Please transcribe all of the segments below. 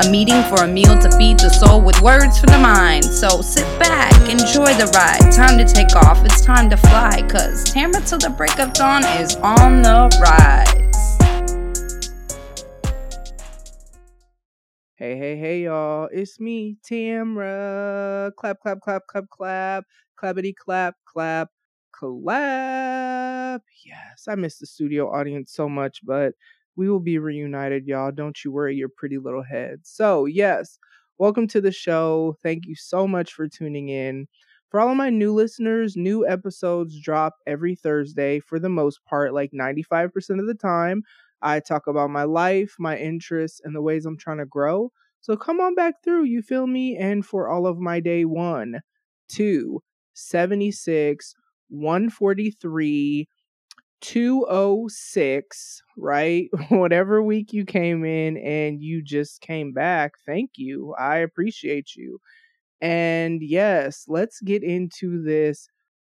A meeting for a meal to feed the soul with words for the mind. So sit back, enjoy the ride. Time to take off, it's time to fly. Cause Tamara till the break of dawn is on the rise. Hey, hey, hey, y'all. It's me, Tamara. Clap, clap, clap, clap, clap. Clappity, clap, clap, clap. Yes, I miss the studio audience so much, but we will be reunited, y'all. Don't you worry your pretty little heads. So, yes, welcome to the show. Thank you so much for tuning in. For all of my new listeners, new episodes drop every Thursday for the most part, like 95% of the time. I talk about my life, my interests, and the ways I'm trying to grow. So come on back through, you feel me? And for all of my day one, two, 76, 143, 206, right? Whatever week you came in and you just came back, thank you. I appreciate you. And yes, let's get into this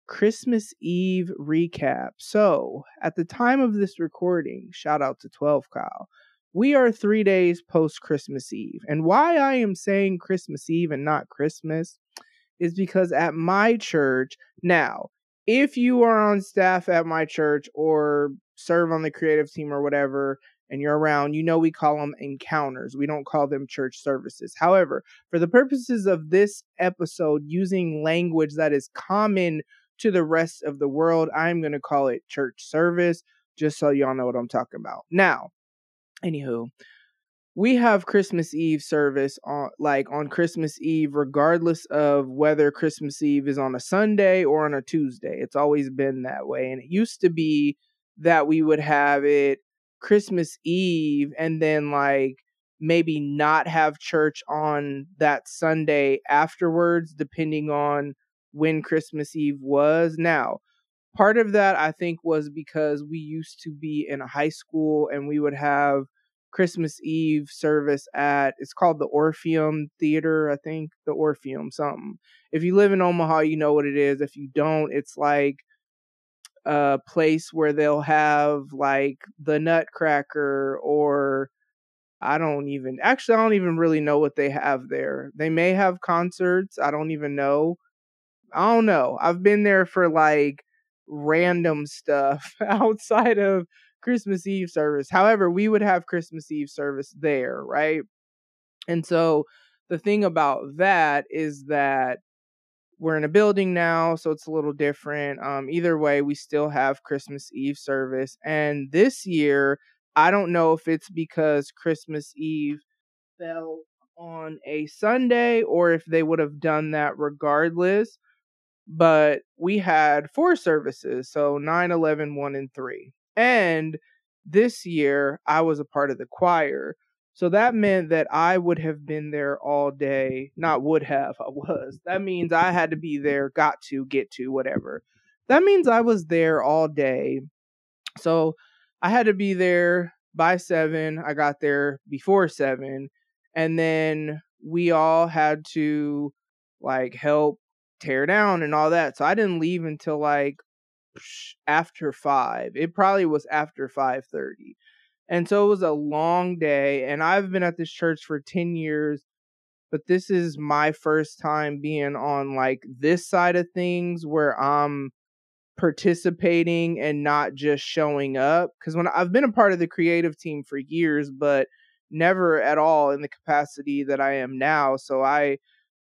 Christmas Eve recap. So, at the time of this recording, shout out to 12 Kyle, we are three days post Christmas Eve. And why I am saying Christmas Eve and not Christmas is because at my church, now, if you are on staff at my church or serve on the creative team or whatever, and you're around, you know we call them encounters. We don't call them church services. However, for the purposes of this episode, using language that is common to the rest of the world, I'm going to call it church service, just so y'all know what I'm talking about. Now, anywho, we have Christmas Eve service on like on Christmas Eve, regardless of whether Christmas Eve is on a Sunday or on a Tuesday. It's always been that way. And it used to be that we would have it Christmas Eve and then like maybe not have church on that Sunday afterwards, depending on when Christmas Eve was. Now, part of that I think was because we used to be in a high school and we would have Christmas Eve service at it's called the Orpheum Theater, I think, the Orpheum something. If you live in Omaha, you know what it is. If you don't, it's like a place where they'll have like the Nutcracker or I don't even actually I don't even really know what they have there. They may have concerts, I don't even know. I don't know. I've been there for like random stuff outside of Christmas Eve service. However, we would have Christmas Eve service there, right? And so the thing about that is that we're in a building now, so it's a little different. Um, either way, we still have Christmas Eve service. And this year, I don't know if it's because Christmas Eve fell on a Sunday or if they would have done that regardless. But we had four services, so 9, 11, 1, and 3. And this year, I was a part of the choir. So that meant that I would have been there all day. Not would have, I was. That means I had to be there, got to, get to, whatever. That means I was there all day. So I had to be there by seven. I got there before seven. And then we all had to like help tear down and all that. So I didn't leave until like after five. It probably was after five thirty, and so it was a long day. And I've been at this church for ten years, but this is my first time being on like this side of things where I'm participating and not just showing up. Because when I've been a part of the creative team for years, but never at all in the capacity that I am now. So I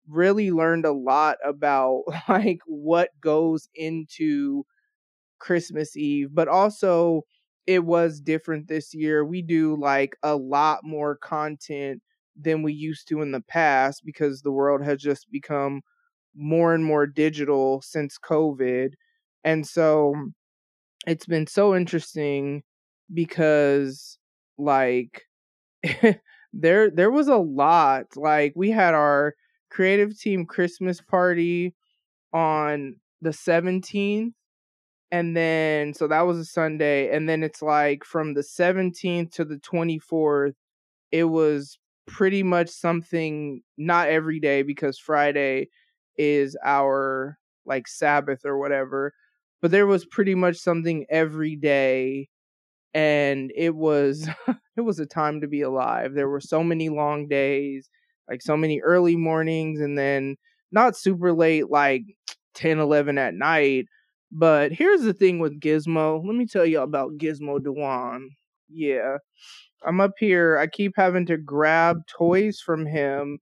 really learned a lot about like what goes into Christmas Eve, but also it was different this year. We do like a lot more content than we used to in the past because the world has just become more and more digital since COVID. And so mm, it's been so interesting because like there there was a lot like we had our creative team christmas party on the 17th and then so that was a Sunday and then it's like from the 17th to the 24th it was pretty much something not every day because Friday is our like Sabbath or whatever but there was pretty much something every day and it was it was a time to be alive. There were so many long days like so many early mornings and then not super late like 10 11 at night but here's the thing with gizmo. Let me tell you about gizmo dewan. Yeah i'm up here. I keep having to grab toys from him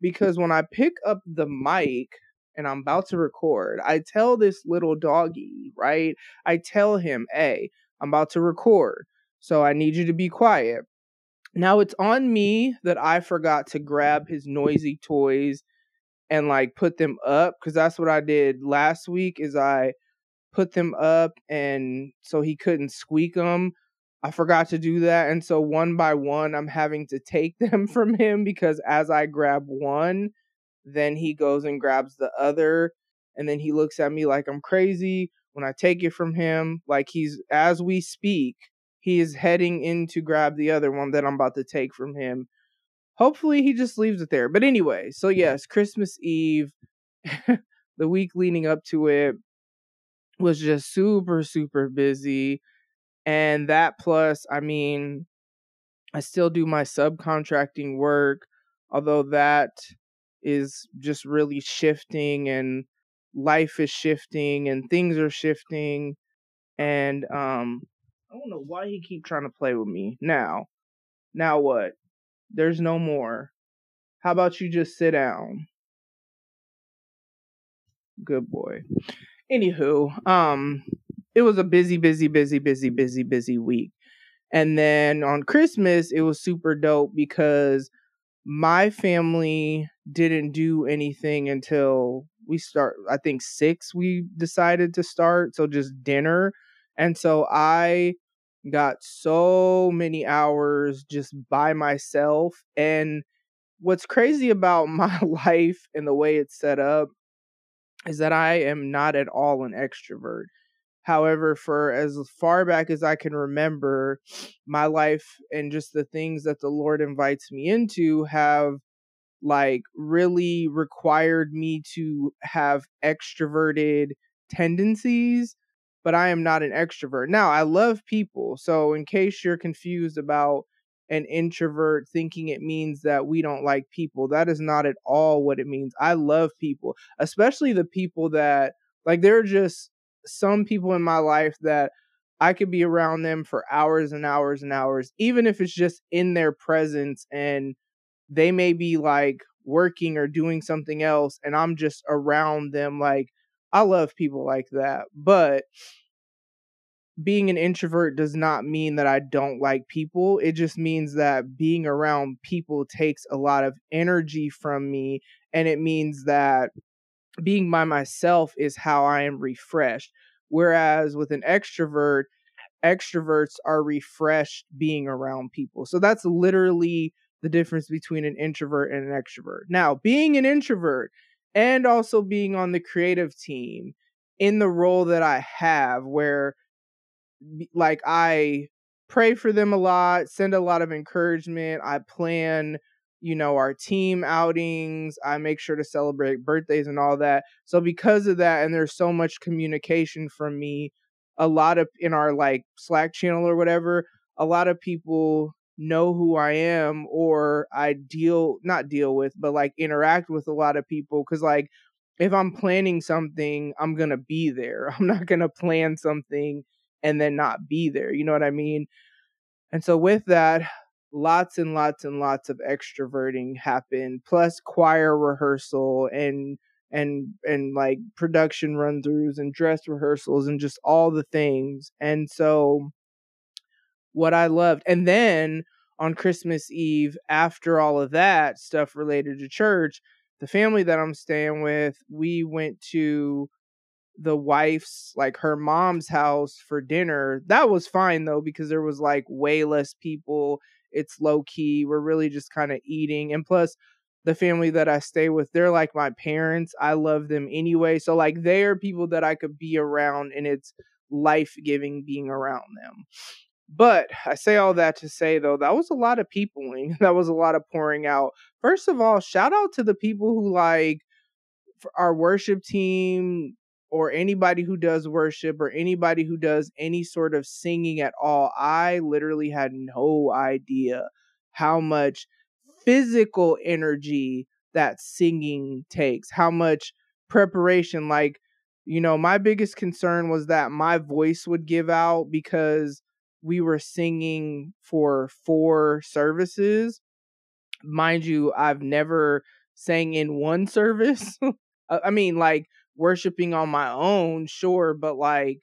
because when i pick up the mic and i'm about to record i tell this little doggy right? I tell him hey i'm about to record so i need you to be quiet. Now it's on me that I forgot to grab his noisy toys and like put them up because that's what I did last week is I put them up and so he couldn't squeak them. I forgot to do that and so one by one I'm having to take them from him because as I grab one then he goes and grabs the other and then he looks at me like I'm crazy when I take it from him like he's as we speak he is heading in to grab the other one that I'm about to take from him. Hopefully, he just leaves it there. But anyway, so yes, Christmas Eve, the week leading up to it was just super, super busy. And that plus, I mean, I still do my subcontracting work, although that is just really shifting and life is shifting and things are shifting. And um I don't know why he keep trying to play with me. Now, now what? There's no more. How about you just sit down? Good boy. Anywho, um, it was a busy, busy, busy, busy, busy, busy week. And then on Christmas, it was super dope because my family didn't do anything until we start I think 6 we decided to start, so just dinner and so I got so many hours just by myself. And what's crazy about my life and the way it's set up is that I am not at all an extrovert. However, for as far back as I can remember, my life and just the things that the Lord invites me into have like really required me to have extroverted tendencies but I am not an extrovert. Now, I love people. So, in case you're confused about an introvert thinking it means that we don't like people, that is not at all what it means. I love people, especially the people that, like, there are just some people in my life that I could be around them for hours and hours and hours, even if it's just in their presence and they may be like working or doing something else and I'm just around them like I love people like that. But being an introvert does not mean that I don't like people. It just means that being around people takes a lot of energy from me. And it means that being by myself is how I am refreshed. Whereas with an extrovert, extroverts are refreshed being around people. So that's literally the difference between an introvert and an extrovert. Now, being an introvert and also being on the creative team in the role that I have, where like I pray for them a lot, send a lot of encouragement, I plan you know our team outings i make sure to celebrate birthdays and all that so because of that and there's so much communication from me a lot of in our like slack channel or whatever a lot of people know who I am or I deal not deal with but like interact with a lot of people cuz like if I'm planning something I'm to be there. I'm not to plan something and then not be there. You know what I mean? And so with that lots and lots and lots of extroverting happened plus choir rehearsal and and and like production run throughs and dress rehearsals and just all the things. And so what I loved. And then on Christmas Eve, after all of that stuff related to church, the family that I'm staying with, we went to the wife's like her mom's house for dinner. That was fine though because there was like way less people. It's low key. We're really just kind of eating and plus the family that I stay with, they're like my parents. I love them anyway. So like they are people that I could be around and it's life giving being around them. But I say all that to say though, that was a lot of peopling. That was a lot of pouring out. First of all, shout out to the people who like our worship team or anybody who does worship or anybody who does any sort of singing at all. I literally had no idea how much physical energy that singing takes, how much preparation. Like, you know, my biggest concern was that my voice would give out because we were singing for four services. Mind you, I've never sang in one service. I mean, like worshiping on my own, sure, but like,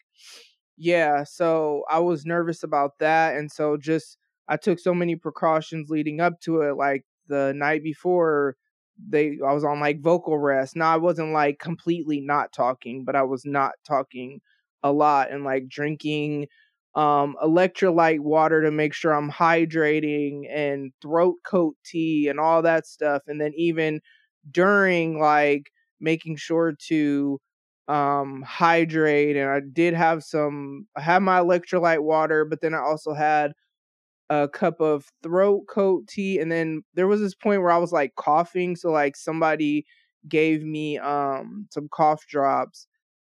yeah, so I was nervous about that. And so just I took so many precautions leading up to it. Like the night before, they I was on like vocal rest. Now I wasn't like completely not talking, but I was not talking a lot and like drinking um electrolyte water to make sure I'm hydrating and throat coat tea and all that stuff. And then even during like making sure to um hydrate and I did have some I had my electrolyte water, but then I also had a cup of throat coat tea and then there was this point where I was like coughing so like somebody gave me um some cough drops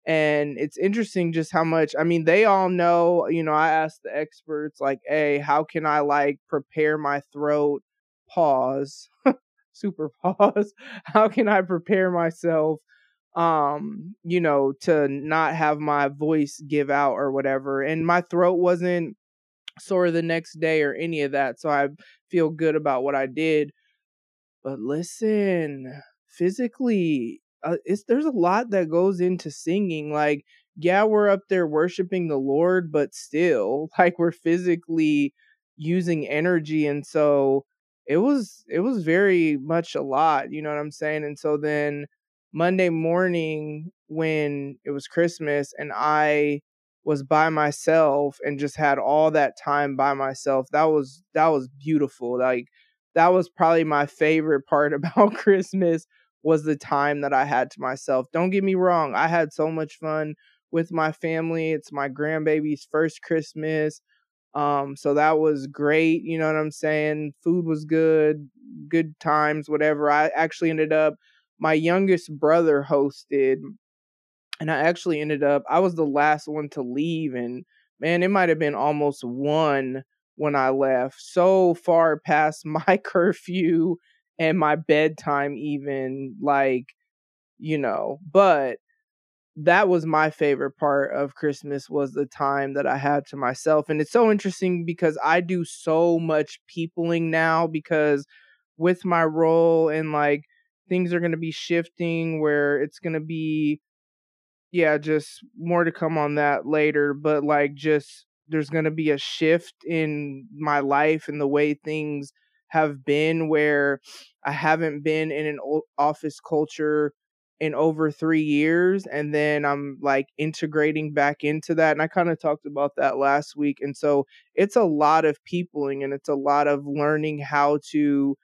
and it's interesting just how much I mean they all know you know I asked the experts like hey how can I like prepare my throat? Pause super pause how can I prepare myself um you know to not have my voice give out or whatever and my throat wasn't sore the next day or any of that. So I feel good about what I did. But listen, physically, uh, it's there's a lot that goes into singing. Like, yeah, we're up there worshiping the Lord, but still, like we're physically using energy, and so it was it was very much a lot. You know what I'm saying? And so then Monday morning when it was Christmas and I was by myself and just had all that time by myself. That was that was beautiful. Like that was probably my favorite part about Christmas was the time that I had to myself. Don't get me wrong, I had so much fun with my family. It's my grandbaby's first Christmas. Um so that was great, you know what I'm saying? Food was good, good times, whatever. I actually ended up my youngest brother hosted and I actually ended up I was the last one to leave and man it might have been almost one when I left so far past my curfew and my bedtime even like you know but that was my favorite part of Christmas was the time that I had to myself and it's so interesting because I do so much peopling now because with my role and like things are going to be shifting where it's going to be yeah, just more to come on that later, but like just there's going to be a shift in my life and the way things have been where I haven't been in an office culture in over 3 years and then I'm like integrating back into that and I kind of talked about that last week and so it's a lot of peopling and it's a lot of learning how to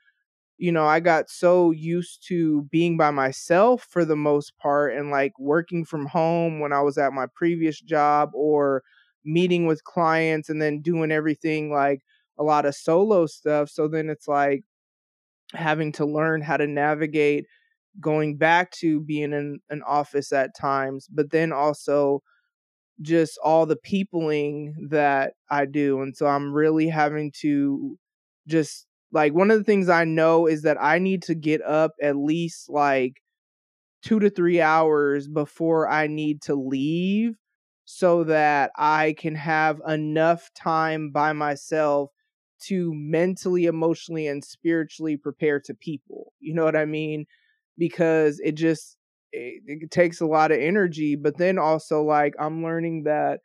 you know, I got so used to being by myself for the most part and like working from home when I was at my previous job or meeting with clients and then doing everything like a lot of solo stuff. So then it's like having to learn how to navigate going back to being in an office at times, but then also just all the peopling that I do. And so I'm really having to just like one of the things I know is that I need to get up at least like two to three hours before I need to leave so that I can have enough time by myself to mentally, emotionally, and spiritually prepare to people. You know what I mean? Because it just it, it takes a lot of energy. But then also like I'm learning that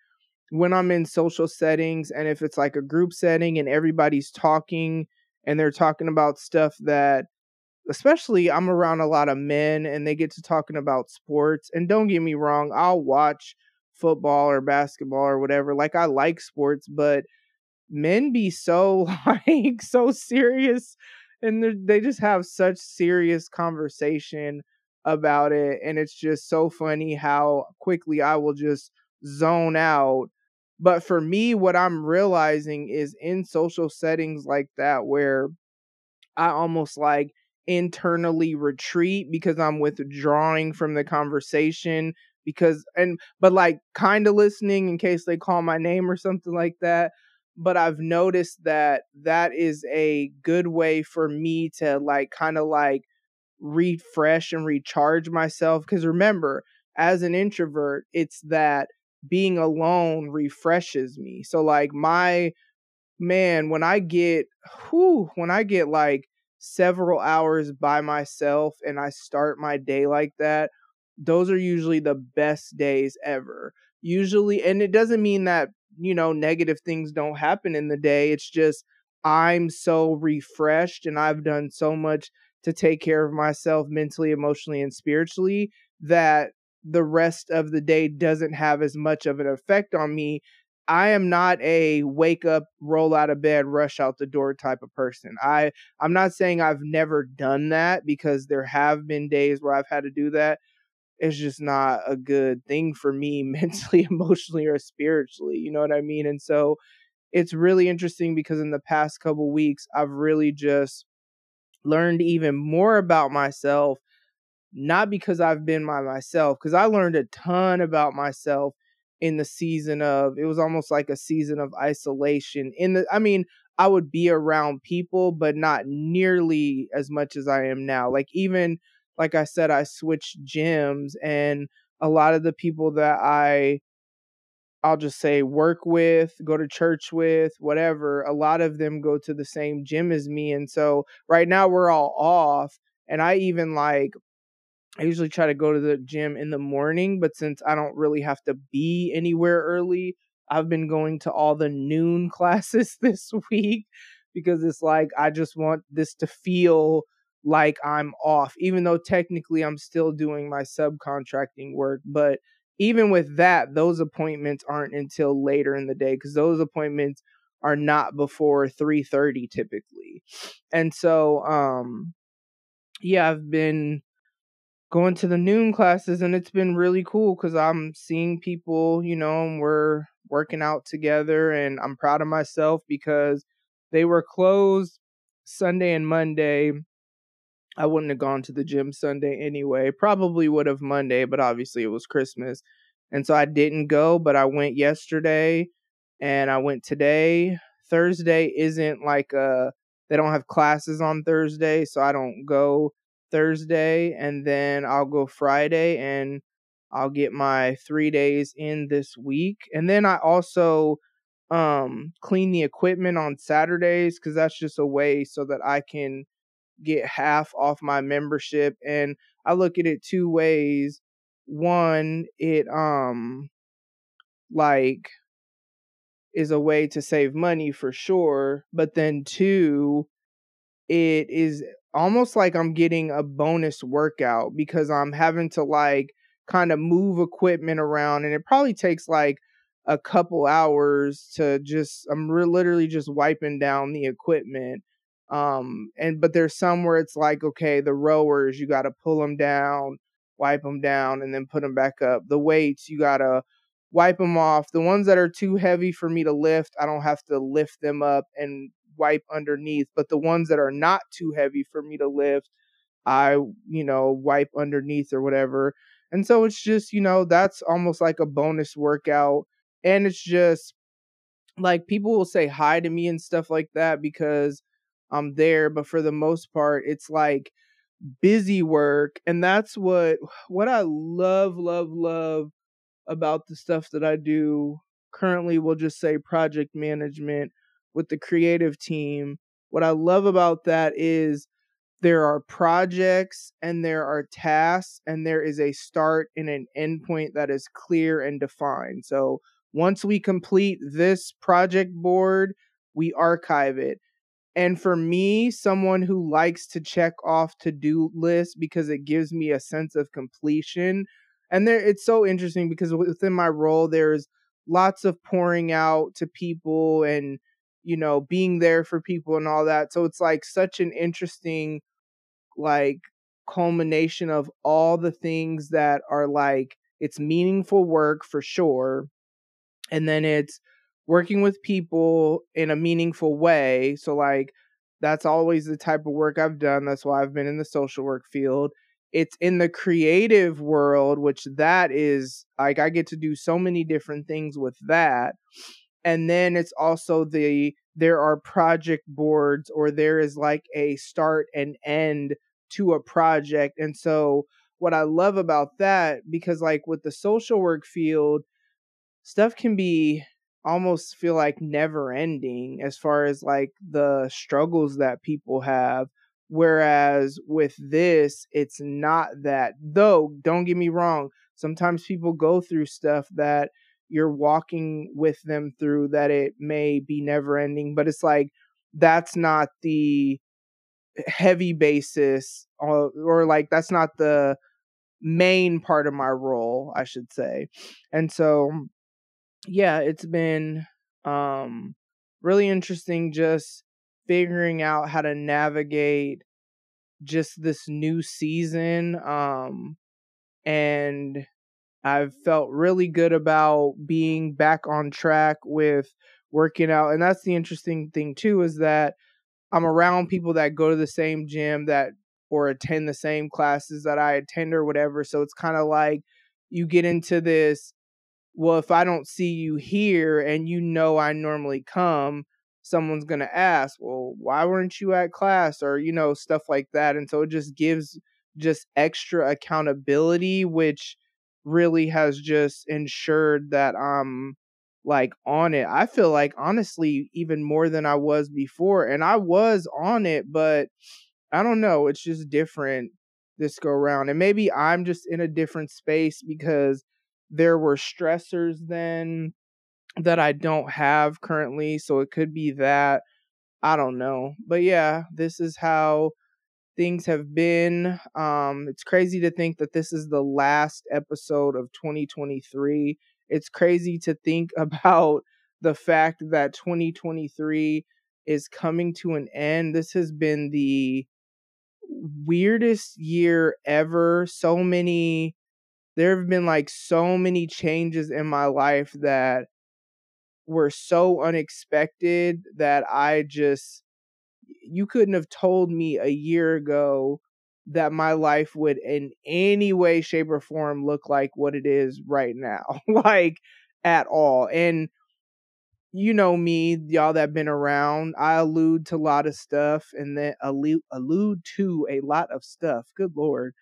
when I'm in social settings and if it's like a group setting and everybody's talking and they're talking about stuff that especially I'm around a lot of men and they get to talking about sports and don't get me wrong, I'll watch football or basketball or whatever. Like I like sports, but men be so like so serious and they just have such serious conversation about it and it's just so funny how quickly I will just zone out. But for me what I'm realizing is in social settings like that where I almost like internally retreat because I'm withdrawing from the conversation because and but like kind of listening in case they call my name or something like that but I've noticed that that is a good way for me to like kind of like refresh and recharge myself because remember as an introvert it's that being alone refreshes me. So like my man when i get whew, when i get like several hours by myself and i start my day like that those are usually the best days ever usually and it doesn't mean that you know negative things don't happen in the day it's just i'm so refreshed and i've done so much to take care of myself mentally, emotionally, and spiritually that the rest of the day doesn't have as much of an effect on me. I am not a wake up, roll out of bed, rush out the door type of person. I I'm not saying I've never done that because there have been days where I've had to do that. It's just not a good thing for me mentally, emotionally, or spiritually. You know what I mean? And so it's really interesting because in the past couple weeks, I've really just learned even more about myself, not because I've been by myself, because I learned a ton about myself in the season of it was almost like a season of isolation. In the I mean, I would be around people, but not nearly as much as I am now. Like even like I said, I switched gyms and a lot of the people that I I'll just say work with, go to church with, whatever, a lot of them go to the same gym as me. And so right now we're all off. And I even like, I usually try to go to the gym in the morning, but since I don't really have to be anywhere early, I've been going to all the noon classes this week because it's like I just want this to feel like I'm off, even though technically I'm still doing my subcontracting work. But even with that, those appointments aren't until later in the day because those appointments are not before 3:30 typically. And so um yeah, I've been going to the noon classes and it's been really cool cuz I'm seeing people, you know, and we're working out together and I'm proud of myself because they were closed Sunday and Monday I wouldn't have gone to the gym Sunday anyway. Probably would have Monday, but obviously it was Christmas. And so I didn't go, but I went yesterday and I went today. Thursday isn't like a they don't have classes on Thursday, so I don't go Thursday and then I'll go Friday and I'll get my 3 days in this week. And then I also um clean the equipment on Saturdays cuz that's just a way so that I can get half off my membership and I look at it two ways. One, it um like is a way to save money for sure, but then two, it is almost like I'm getting a bonus workout because I'm having to like kind of move equipment around and it probably takes like a couple hours to just I'm re- literally just wiping down the equipment um, and but there's some where it's like, okay, the rowers, you got to pull them down, wipe them down, and then put them back up. The weights, you got to wipe them off. The ones that are too heavy for me to lift, I don't have to lift them up and wipe underneath. But the ones that are not too heavy for me to lift, I, you know, wipe underneath or whatever. And so it's just, you know, that's almost like a bonus workout. And it's just like people will say hi to me and stuff like that because I'm there, but for the most part, it's like busy work. And that's what what I love, love, love about the stuff that I do currently we'll just say project management with the creative team. What I love about that is there are projects and there are tasks and there is a start and an endpoint that is clear and defined. So once we complete this project board, we archive it. And for me, someone who likes to check off to do lists because it gives me a sense of completion. And there, it's so interesting because within my role, there's lots of pouring out to people and you know, being there for people and all that. So it's like such an interesting like culmination of all the things that are like it's meaningful work for sure. And then it's working with people in a meaningful way. So like that's always the type of work I've done. That's why I've been in the social work field. It's in the creative world, which that is like I get to do so many different things with that. And then it's also the there are project boards or there is like a start and end to a project. And so what I love about that because like with the social work field, stuff can be almost feel like never ending as far as like the struggles that people have whereas with this it's not that though don't get me wrong sometimes people go through stuff that you're walking with them through that it may be never ending but it's like that's not the heavy basis or, or like that's not the main part of my role i should say. And so yeah, it's been um really interesting just figuring out how to navigate just this new season um and I've felt really good about being back on track with working out and that's the interesting thing too is that I'm around people that go to the same gym that or attend the same classes that I attend or whatever so it's kind of like you get into this well, if I don't see you here and you know I normally come, someone's going to ask, well, why weren't you at class? Or, you know, stuff like that. And so it just gives just extra accountability, which really has just ensured that I'm like on it. I feel like honestly, even more than I was before. And I was on it, but I don't know. It's just different this go around. And maybe I'm just in a different space because there were stressors then that I don't have currently, so it could be that. I don't know. But yeah, this is how things have been. Um it's crazy to think that this is the last episode of 2023. It's crazy to think about the fact that 2023 is coming to an end. This has been the weirdest year ever. So many there have been like so many changes in my life that were so unexpected that I just you couldn't have told me a year ago that my life would in any way shape or form look like what it is right now like at all. And you know me y'all that been around i allude to a lot of stuff and then allude, allude to a lot of stuff good lord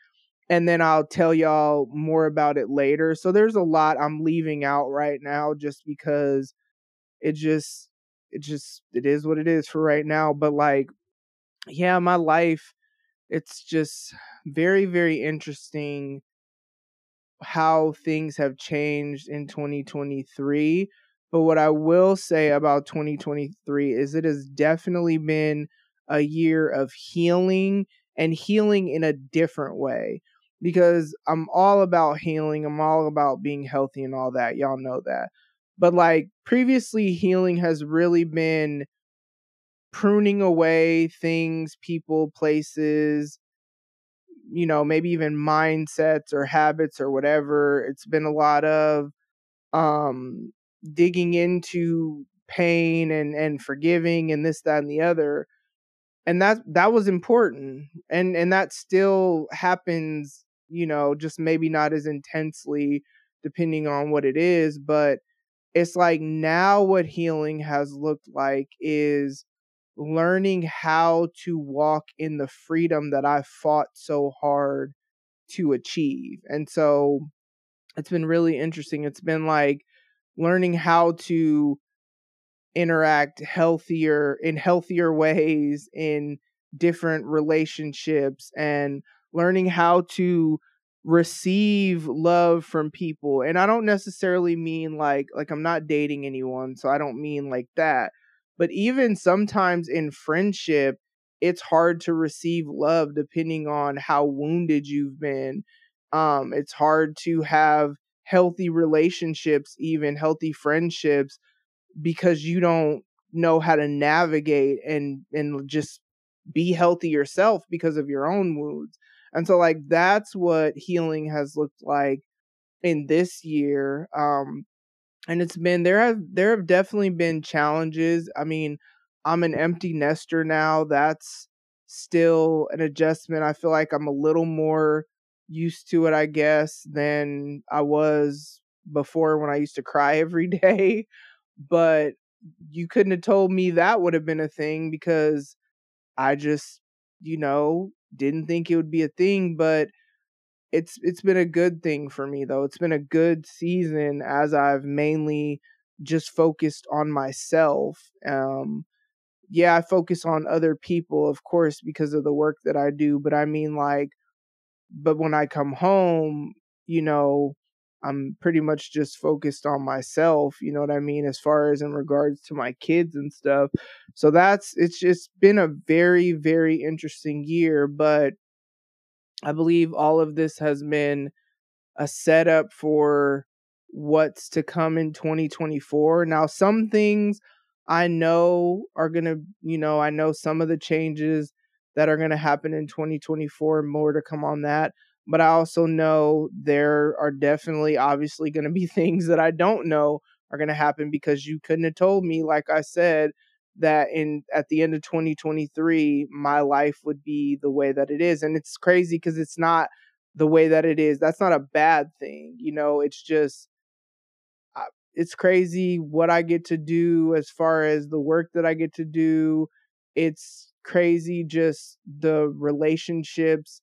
and then I'll tell y'all more about it later. So there's a lot I'm leaving out right now just because it just it just it is what it is for right now, but like yeah, my life it's just very very interesting how things have changed in 2023. But what I will say about 2023 is it has definitely been a year of healing and healing in a different way because I'm all about healing. I'm all about being healthy and all that. Y'all know that. But like previously, healing has really been pruning away things, people, places, you know, maybe even mindsets or habits or whatever. It's been a lot of um digging into pain and and forgiving and this that and the other and that that was important and and that still happens you know, just maybe not as intensely depending on what it is. But it's like now what healing has looked like is learning how to walk in the freedom that I fought so hard to achieve. And so it's been really interesting. It's been like learning how to interact healthier in healthier ways in different relationships and learning how to receive love from people and i don't necessarily mean like like i'm not dating anyone so i don't mean like that but even sometimes in friendship it's hard to receive love depending on how wounded you've been um it's hard to have healthy relationships even healthy friendships because you don't know how to navigate and and just be healthy yourself because of your own wounds. And so like that's what healing has looked like in this year. Um and it's been there have there have definitely been challenges. I mean, I'm an empty nester now. That's still an adjustment. I feel like I'm a little more used to it, I guess, than I was before when I used to cry every day. But you couldn't have told me that would have been a thing because I just, you know, didn't think it would be a thing, but it's it's been a good thing for me though. It's been a good season as I've mainly just focused on myself. Um yeah, I focus on other people of course because of the work that I do, but I mean like but when I come home, you know, I'm pretty much just focused on myself, you know what I mean, as far as in regards to my kids and stuff. So that's it's just been a very, very interesting year, but I believe all of this has been a setup for what's to come in 2024. Now, some things I know are going to, you know, I know some of the changes that are going to happen in 2024, more to come on that but I also know there are definitely obviously going to be things that I don't know are going to happen because you couldn't have told me like I said that in at the end of 2023 my life would be the way that it is and it's crazy cuz it's not the way that it is. That's not a bad thing you know it's just uh, it's crazy what I get to do as far as the work that I get to do. It's crazy just the relationships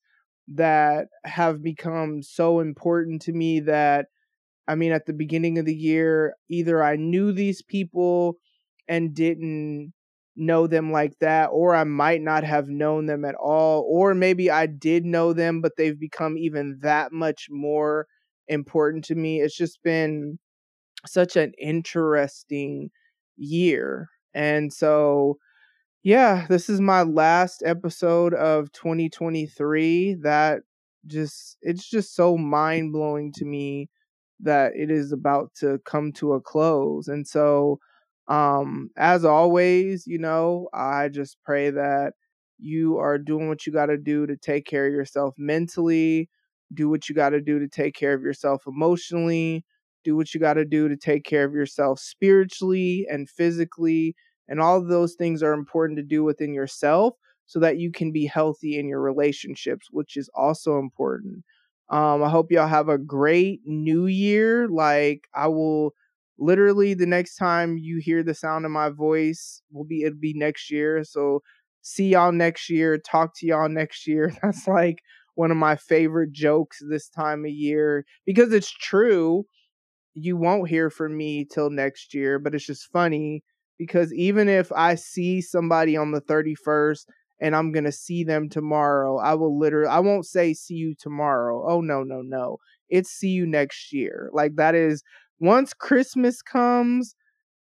that have become so important to me that I mean at the beginning of the year either I knew these people and didn't know them like that or I might not have known them at all or maybe I did know them but they've become even that much more important to me. It's just been such an interesting year. And so yeah, this is my last episode of 2023. That just, it's just so mind blowing to me that it is about to come to a close. And so, um, as always, you know, I just pray that you are doing what you got to do to take care of yourself mentally, do what you got to do to take care of yourself emotionally, do what you got to do to take care of yourself spiritually and physically and all of those things are important to do within yourself so that you can be healthy in your relationships, which is also important. Um, I hope y'all have a great new year. Like I will literally the next time you hear the sound of my voice will be it'll be next year. So see y'all next year, talk to y'all next year. That's like one of my favorite jokes this time of year because it's true. You won't hear from me till next year, but it's just funny because even if I see somebody on the 31st and I'm going to see them tomorrow, I will literally, I won't say see you tomorrow. Oh, no, no, no. It's see you next year. Like that is once Christmas comes,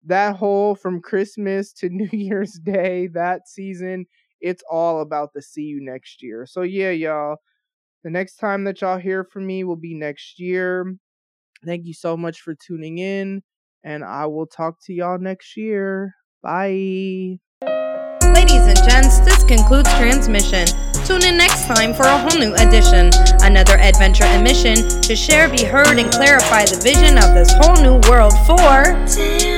that whole from Christmas to New Year's Day, that season, it's all about the see you next year. So, yeah, y'all, the next time that y'all hear from me will be next year. Thank you so much for tuning in and I will talk to y'all next year. Bye. Ladies and gents, this concludes transmission. Tune in next time for a whole new edition, another adventure and mission to share, be heard, and clarify the vision of this whole new world for.